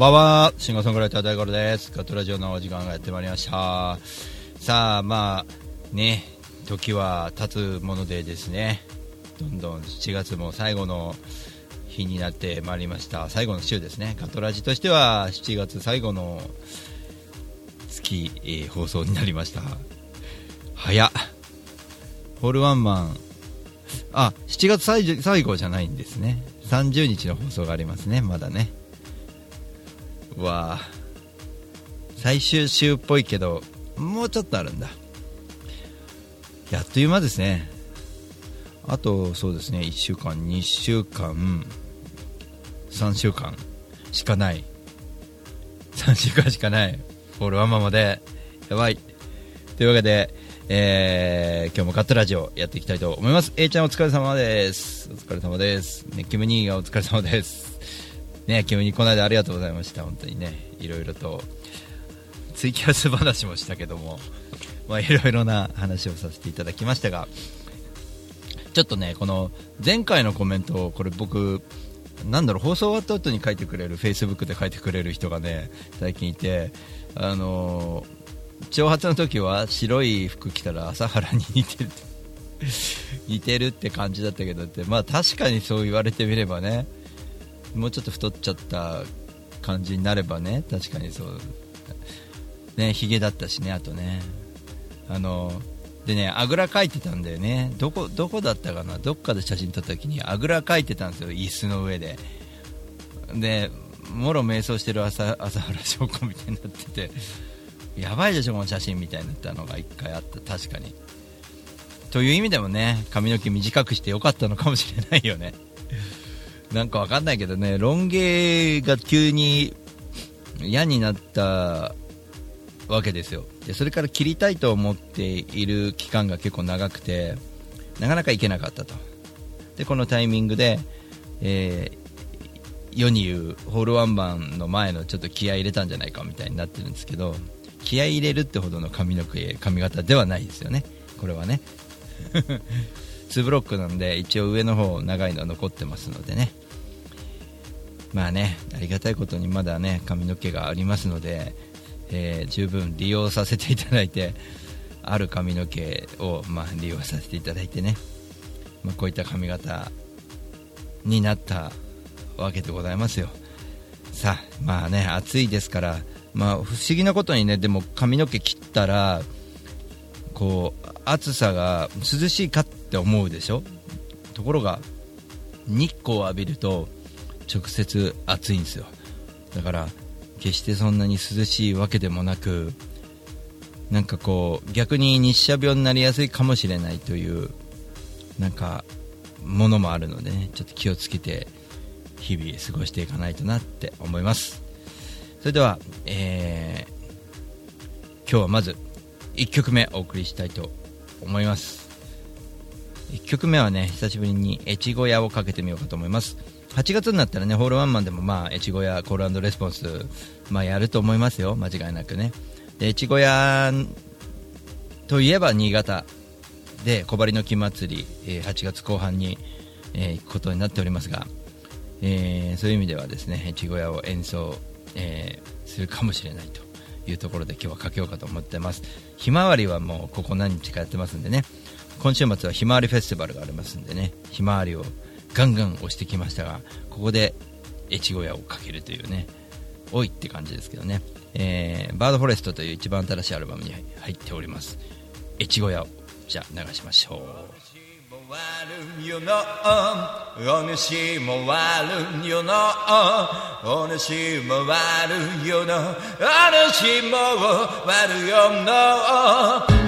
ばんは。シンガーソングライター大五郎です。ガトラジオのお時間がやってまいりました。さあまあね時は経つものでですね。どんどん7月も最後の日になってまいりました。最後の週ですね。ガトラジとしては7月最後の月、えー放送になりました。早っ。ホールワンマン。あ7月最後じゃないんですね。30日の放送がありますね。まだね。わあ最終週っぽいけどもうちょっとあるんだ。やっという間ですね。あとそうですね。1週間2週間3週間しかない。3週間しかない。ホールワンマンまでやばい。というわけで、えー今日もカットラジオやっていきたいと思います。A ちゃんお疲れ様です。お疲れ様です。ねキム兄がお疲れ様です。ねキム兄この間ありがとうございました。本当にねいろいろとツイキャス話もしたけどもまあいろいろな話をさせていただきましたがちょっとねこの前回のコメントをこれ僕なんだろう放送終わった後に書いてくれるフェイスブックで書いてくれる人がね最近いてあの挑発の時は白い服着たら朝原に似てるて似てるって感じだったけどってまあ確かにそう言われてみればねもうちょっと太っちゃった感じになればね。確かにそう。ねヒゲだったしねあとね。あのでねあぐらかいてたんだよね。どこどこだったかな？どっかで写真撮った時にあぐらかいてたんですよ椅子の上で。でもろ瞑想してる朝朝原翔子みたいになってて。やばいでしょこの写真みたいになったのが1回あった。確かに。という意味でもね髪の毛短くしてよかったのかもしれないよね。なんかわかんないけどねロン毛が急に嫌になったわけですよ。でそれから切りたいと思っている期間が結構長くてなかなか行けなかったと。でこのタイミングで、えー世に言うホールワンマンの前のちょっと気合い入れたんじゃないかみたいになってるんですけど気合い入れるってほどの髪の毛髪型ではないですよね。これはね。2ブロックなんで一応上の方長いのは残ってますのでね。まあねありがたいことにまだね髪の毛がありますので、えー十分利用させていただいてある髪の毛を、まあ、利用させていただいてね、まあ、こういった髪型になったわけでございますよ。さあまあね暑いですからまあ不思議なことにねでも髪の毛切ったらこう暑さが涼しいかっって思うでしょ？ところが日光を浴びると直接暑いんですよ。だから決してそんなに涼しいわけでもなくなんかこう逆に日射病になりやすいかもしれないというなんかものもあるのでね。ちょっと気をつけて日々過ごしていかないとなって思います。それでは、えー今日はまず1曲目お送りしたいと思います。1曲目はね久しぶりに越後屋をかけてみようかと思います。8月になったらねホールワンマンでもまあ越後屋コールレスポンス、まあ、やると思いますよ。間違いなくね。で越後屋といえば新潟で小針の木祭り、え8月後半に、え行くことになっておりますが、えーそういう意味ではですね越後屋を演奏、えーするかもしれないというところで今日はかけようかと思ってます。ひまわりはもうここ何日かやってますんでね。今週末はひまわりフェスティバルがありますんでねひまわりをガンガン押してきましたがここで越後屋をかけるというね多いって感じですけどね、えーバードフォレストという一番新しいアルバムに入っております。越後屋をじゃあ流しましょう。もあるよのお主もあるよの。お主もあるよの。お主もあるよの。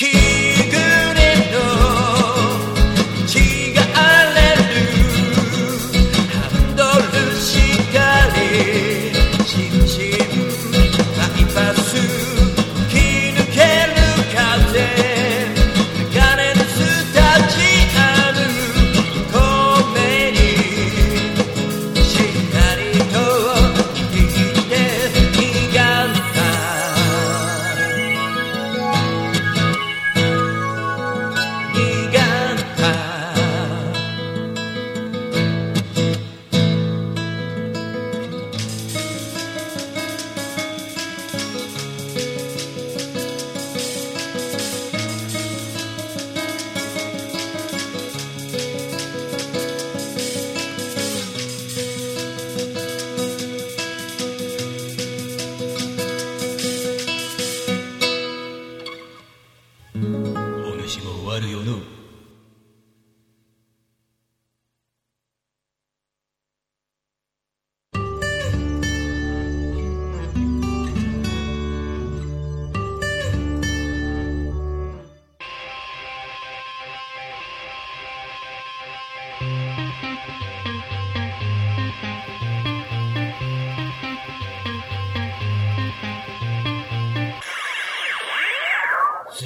雪国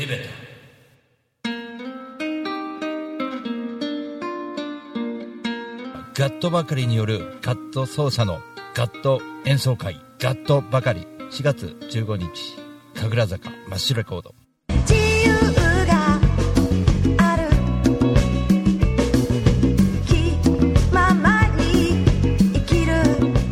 すべてガットばかりによるガット奏者のガット演奏会ガットばかり。4月15日神楽坂マッシュレコード。自由がある。気ままに生きる。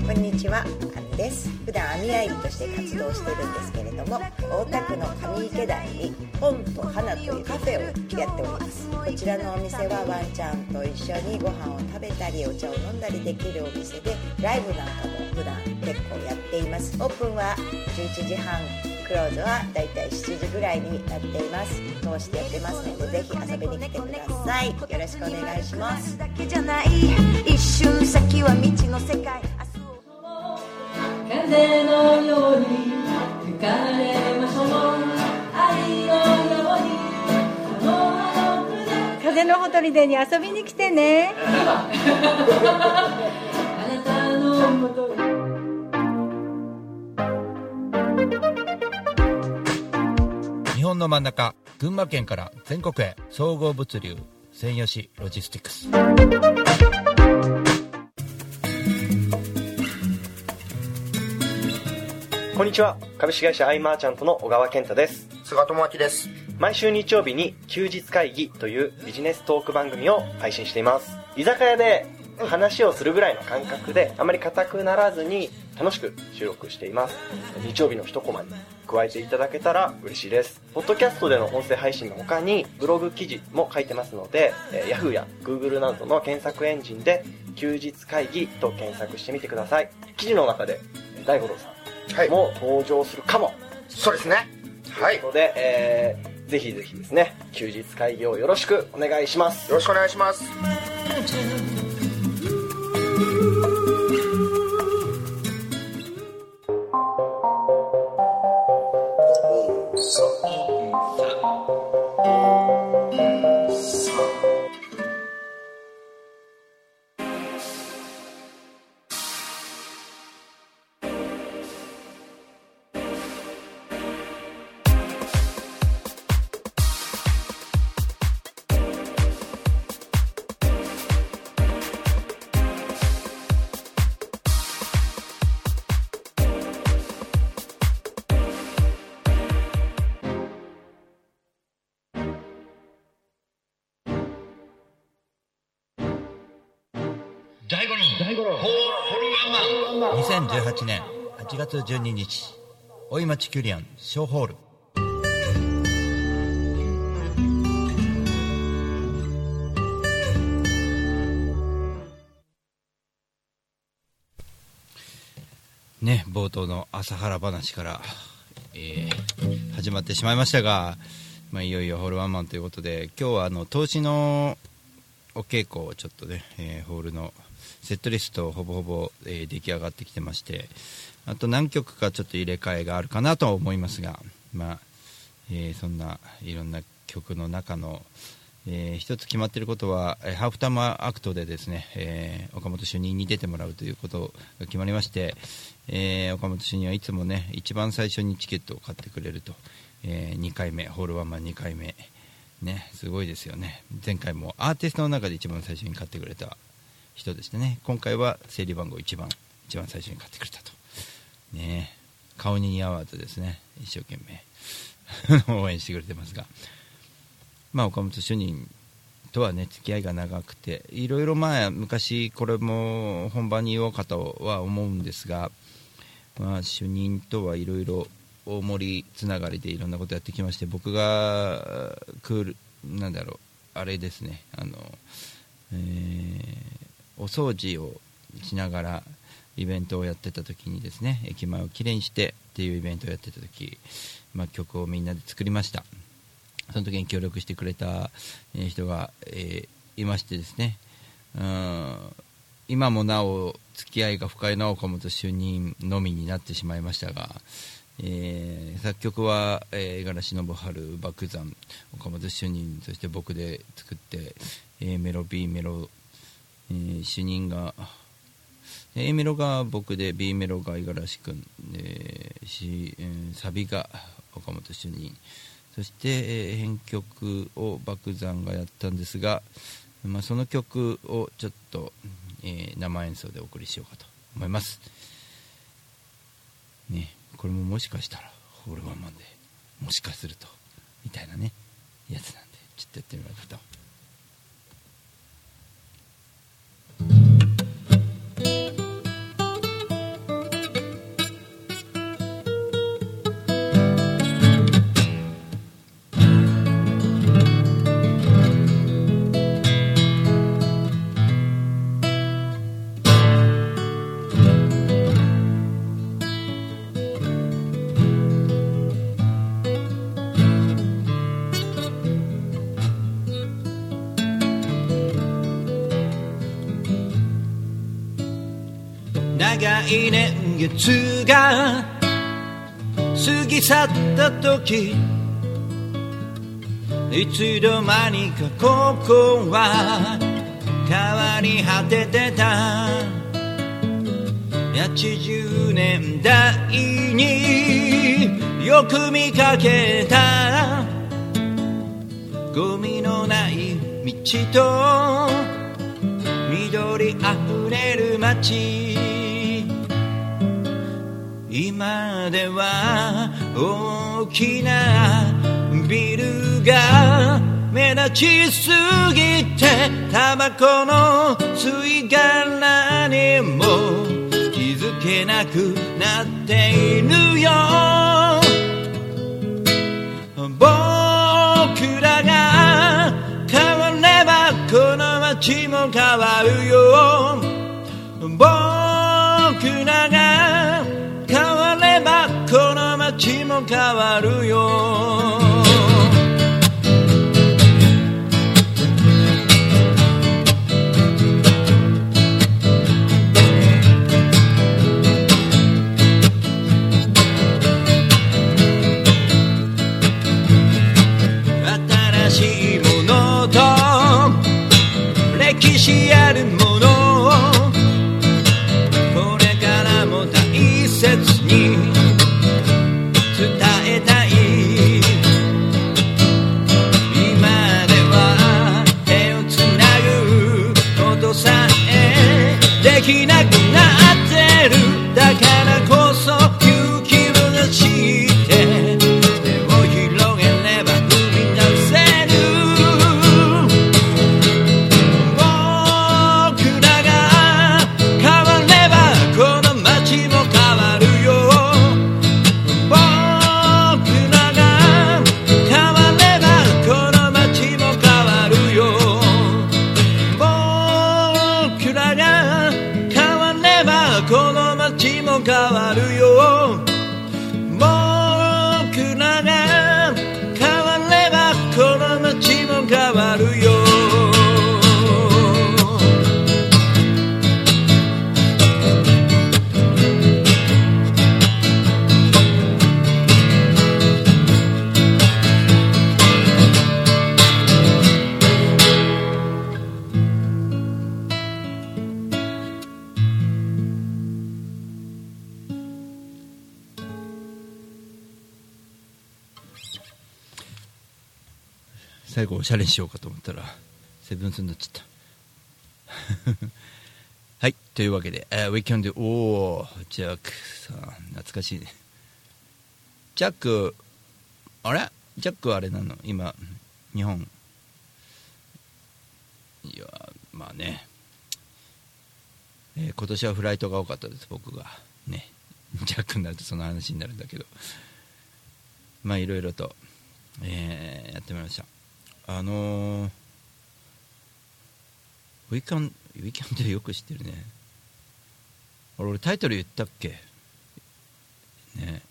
こんにちはアミです。普段網あいりとして活動してるんですけれども大田区の上池台に本と花というカフェをやっております。こちらのお店はワンちゃんと一緒にご飯を食べたりお茶を飲んだりできるお店でライブなんかも普段結構やっています。オープンは11時半。クローズはだいたい7時ぐらいになっています。通してやってますのでぜひ遊びに来てください。よろしくお願いします。一瞬先は未知の世界風のように吹かれ船風のほとりでに遊びに来てね。あなたのもとに日本の真ん中群馬県から全国へ総合物流専用紙ロジスティクス。こんにちは。株式会社アイマーチャントの小川健太です。菅智明です毎週日曜日に休日会議というビジネストーク番組を配信しています。居酒屋で話をするぐらいの感覚であまり硬くならずに楽しく収録しています。日曜日の一コマに加えていただけたら嬉しいです。ポッドキャストでの音声配信の他にブログ記事も書いてますので、えー Yahoo や Google などの検索エンジンで休日会議と検索してみてください。記事の中でえー大五郎さはい。んも登場するかも、そうですね。はい。よということで、えーぜひぜひですね休日会議をよろしくお願いします。よろしくお願いします。2018年8月12日。大井町キュリアン小ホール。ね冒頭の朝原話から、えー始まってしまいましたが、まあ、いよいよホールワンマンということで今日はあの投資のお稽古をちょっとね、えーホールのセットリストほぼほぼ、えー出来上がってきてましてあと何曲かちょっと入れ替えがあるかなとは思いますが、まあえーそんないろんな曲の中の、えー一つ決まっていることは、えハーフタイムアクトでですね、えー岡本主任に出てもらうということが決まりまして、えー岡本主任はいつもね一番最初にチケットを買ってくれると、え2回目ホールワンマン2回目。ねすごいですよね。前回もアーティストの中で一番最初に買ってくれた人でしたね。今回は整理番号1番一番最初に買ってくれたと。ね顔に似合わずですね。一生懸命。応援してくれてますが。まあ岡本主任とはね付き合いが長くていろいろまあ昔これも本番に言おうかとは思うんですがまあ主任とはいろいろ大森つながりでいろんなことやってきまして僕がクールなんだろうあれですね。あの、えーお掃除をしながらイベントをやってた時にですね駅前をきれいにしてっていうイベントをやってた時、まあ、曲をみんなで作りました。その時に協力してくれた人が、えーいましてですね。うん今もなお付き合いが深いのは岡本主任のみになってしまいましたが、えー作曲は五十嵐信春漠山岡本主任そして僕で作って、A メロ B メロ、えー主任が A メロが僕で B メロが五十嵐君、えーしえーサビが岡本主任。そして、えー編曲を漠山がやったんですが、まあ、その曲をちょっと、えー生演奏でお送りしようかと思います。ねこれももしかしたらホールワンマンでもしかするとみたいなねやつなんでちょっとやってみようかと。い年月が過ぎ去った時いつの間にかここは変わり果ててた。80年代によく見かけたゴミのない道と緑あふれる街。今では大きなビルが目立ちすぎてタバコの吸い殻にも気づけなくなっているよ。僕らが変わればこの街も変わるよ。僕らが街も変わるよ。最後おしゃれにしようかと思ったらセブンスになっちゃった。はいというわけで、えー、We can do おおジャックさん懐かしいね。ジャックあれ？ジャックはあれなの？今日本。いやまあね、えー今年はフライトが多かったです僕が。ね。ジャックになるとその話になるんだけど。まあいろいろと、えーやってまいりました。あのー、ウィキャンウィキャンってよく知ってるね。俺タイトル言ったっけ？ね。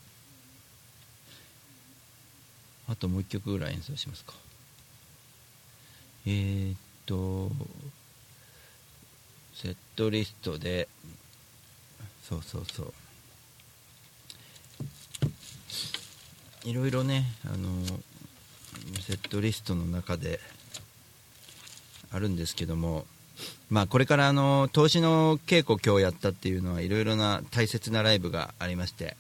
あともう一曲ぐらい演奏しますか。えー、っとセットリストでそうそうそう。いろいろねあのセットリストの中であるんですけどもまあこれからあの投資の稽古今日やったっていうのはいろいろな大切なライブがありまして、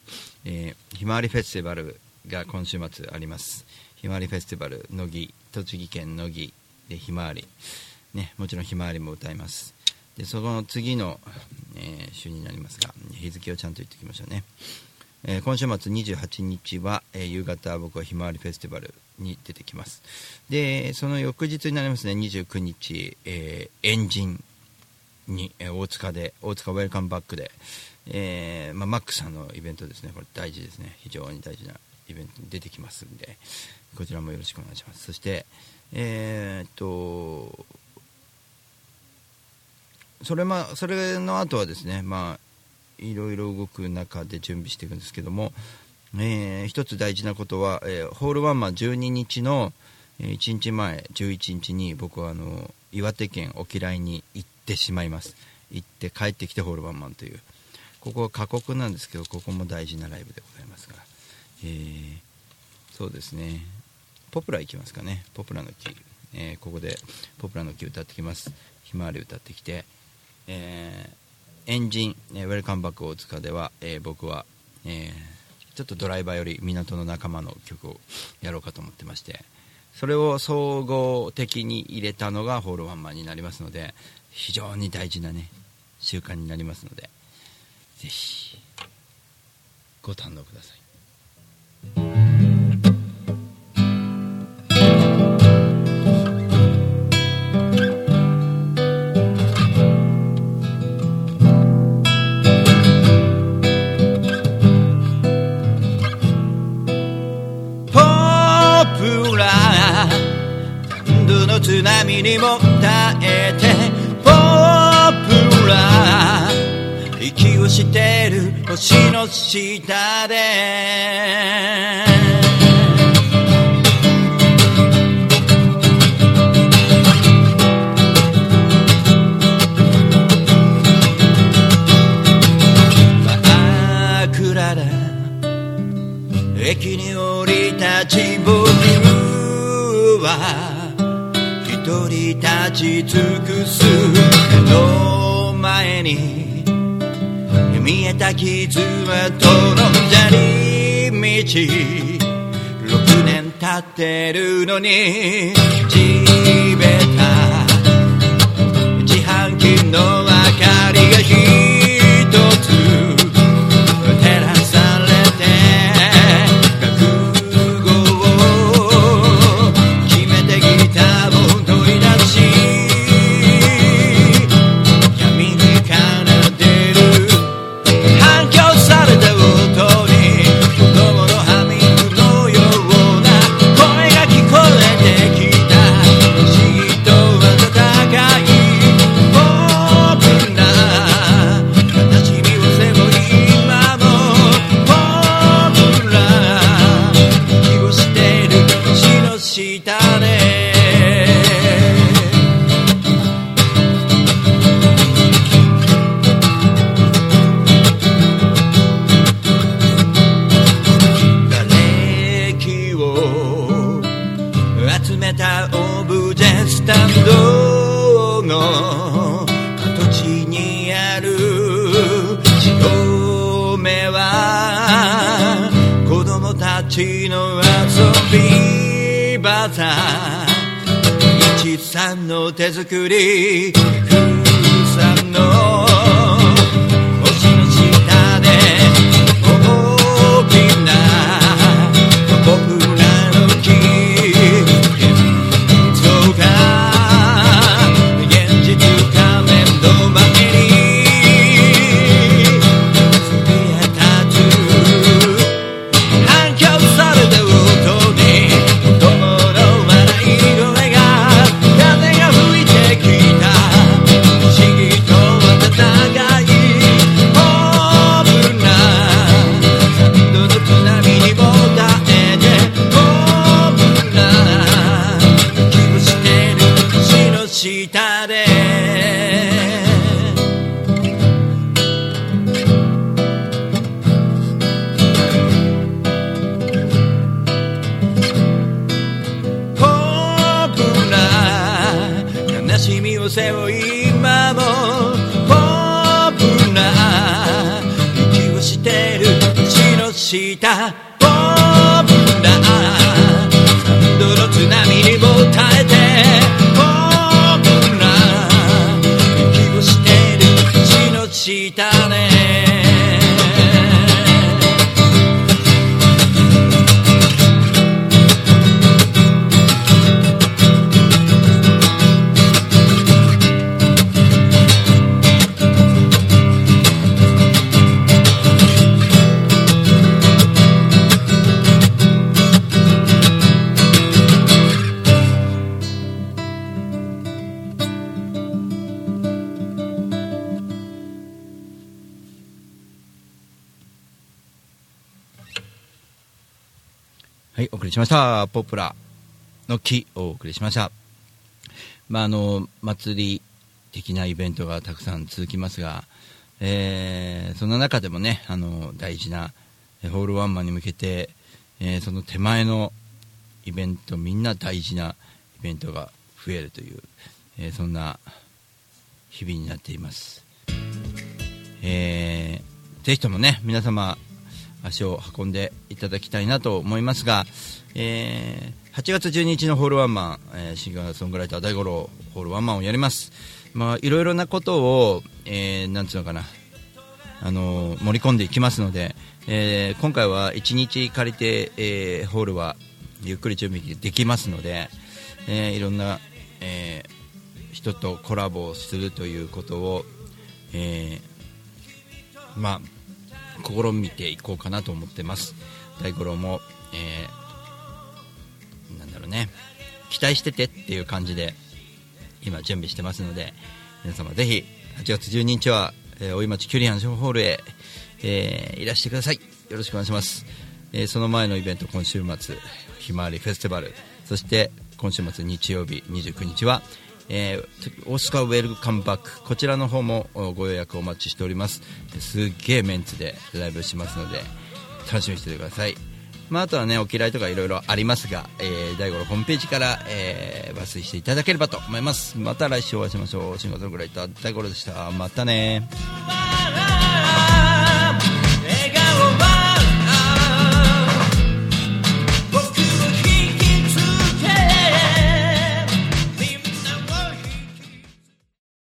えーひまわりフェスティバルが今週末あります。ひまわりフェスティバル乃木栃木県乃木でひまわり。ねもちろんひまわりも歌います。でその次の、えー週になりますが日付をちゃんと言っておきましょうね。えー今週末28日は、えー夕方僕はひまわりフェスティバルに出てきます。でその翌日になりますね29日、えーエンジンに、え大塚で大塚ウェルカムバックで、えまあ、マックさんのイベントですね。これ大事ですね。非常に大事なイベントに出てきますんでこちらもよろしくお願いします。そしてえっとそれ,、ま、それの後はですね、まあ、いろいろ動く中で準備していくんですけども、えー一つ大事なことは、えーホールワンマン12日の、1日前11日に僕はあの岩手県沖来に行ってしまいます。行って帰ってきてホールワンマンという。ここは過酷なんですけどここも大事なライブでございますが、えーそうですね。ポプラ行きますかね。ポプラの木、えーここでポプラの木歌ってきます。ひまわり歌ってきて。えーエンジン、えーウェルカムバック大塚では、えー僕は、えーちょっとドライバーより港の仲間の曲をやろうかと思ってましてそれを総合的に入れたのがホールワンマンになりますので非常に大事なね習慣になりますのでぜひご堪能ください。闇にも耐えてポプラ息をしてる星の下で。に見えた傷は泥んじゃり道。6年経ってるのに地べた自販機の明かりが一しみを背負い今もポップな息をしてる血の下りしました。ポプラの木をお送りしました。まあ、あの、祭り的なイベントがたくさん続きますが、えーその中でもね、あの、大事なホールワンマンに向けて、えーその手前のイベント、みんな大事なイベントが増えるという、えーそんな日々になっています。えーぜひともね、皆様、足を運んでいただきたいなと思いますが、えー8月12日のホールワンマン、えーシンガーソングライター大五郎ホールワンマンをやります。まあ、いろいろなことを、えーなんつうのかな、あの盛り込んでいきますので、えー今回は1日借りて、えーホールはゆっくり準備できますので、えーいろんな、えー人とコラボするということを、えーまあ、試みていこうかなと思ってます。大五郎も、えーなんだろうね。期待しててっていう感じで今準備してますので皆様ぜひ8月12日は、えー大井町キュリアンションホールへ、えーいらしてください。よろしくお願いします、えーその前のイベント今週末ひまわりフェスティバル。そして今週末日曜日29日はえーオスカーウェルカムバックこちらの方もご予約お待ちしております。すっげえメンツでライブしますので楽しみにしててください。まあ、あとはねお嫌いとかいろいろありますが、えー、大五郎ホームページから、えー抜粋していただければと思います。また来週お会いしましょう。シンガーソングライター大五郎でした。またね「